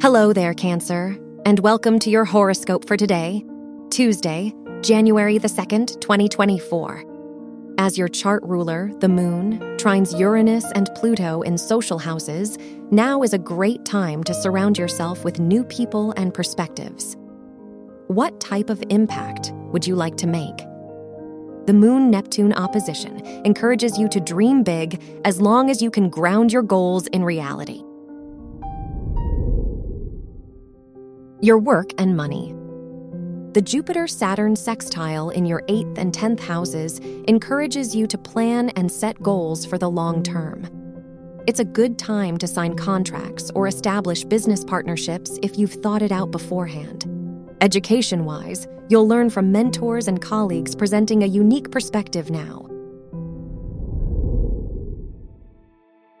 Hello there, Cancer, and welcome to your horoscope for today, Tuesday, January the 2nd, 2024. As your chart ruler, the moon, trines Uranus and Pluto in social houses, now is a great time to surround yourself with new people and perspectives. What type of impact would you like to make? The Moon Neptune opposition encourages you to dream big as long as you can ground your goals in reality. Your work and money. The Jupiter Saturn sextile in your 8th and 10th houses encourages you to plan and set goals for the long term. It's a good time to sign contracts or establish business partnerships if you've thought it out beforehand. Education wise, you'll learn from mentors and colleagues presenting a unique perspective now.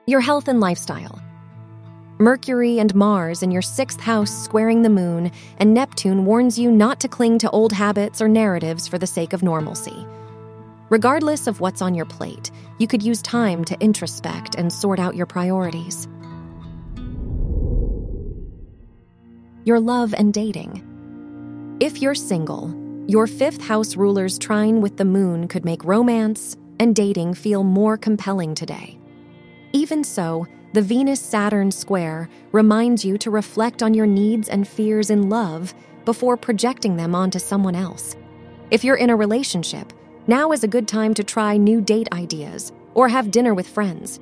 Your health and lifestyle. Mercury and Mars in your sixth house squaring the moon, and Neptune warns you not to cling to old habits or narratives for the sake of normalcy. Regardless of what's on your plate, you could use time to introspect and sort out your priorities. Your love and dating. If you're single, your fifth house ruler's trine with the moon could make romance and dating feel more compelling today. Even so, the Venus Saturn square reminds you to reflect on your needs and fears in love before projecting them onto someone else. If you're in a relationship, now is a good time to try new date ideas or have dinner with friends.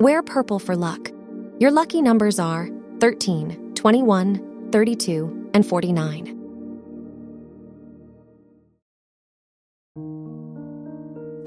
Wear purple for luck. Your lucky numbers are 13, 21, 32, and 49.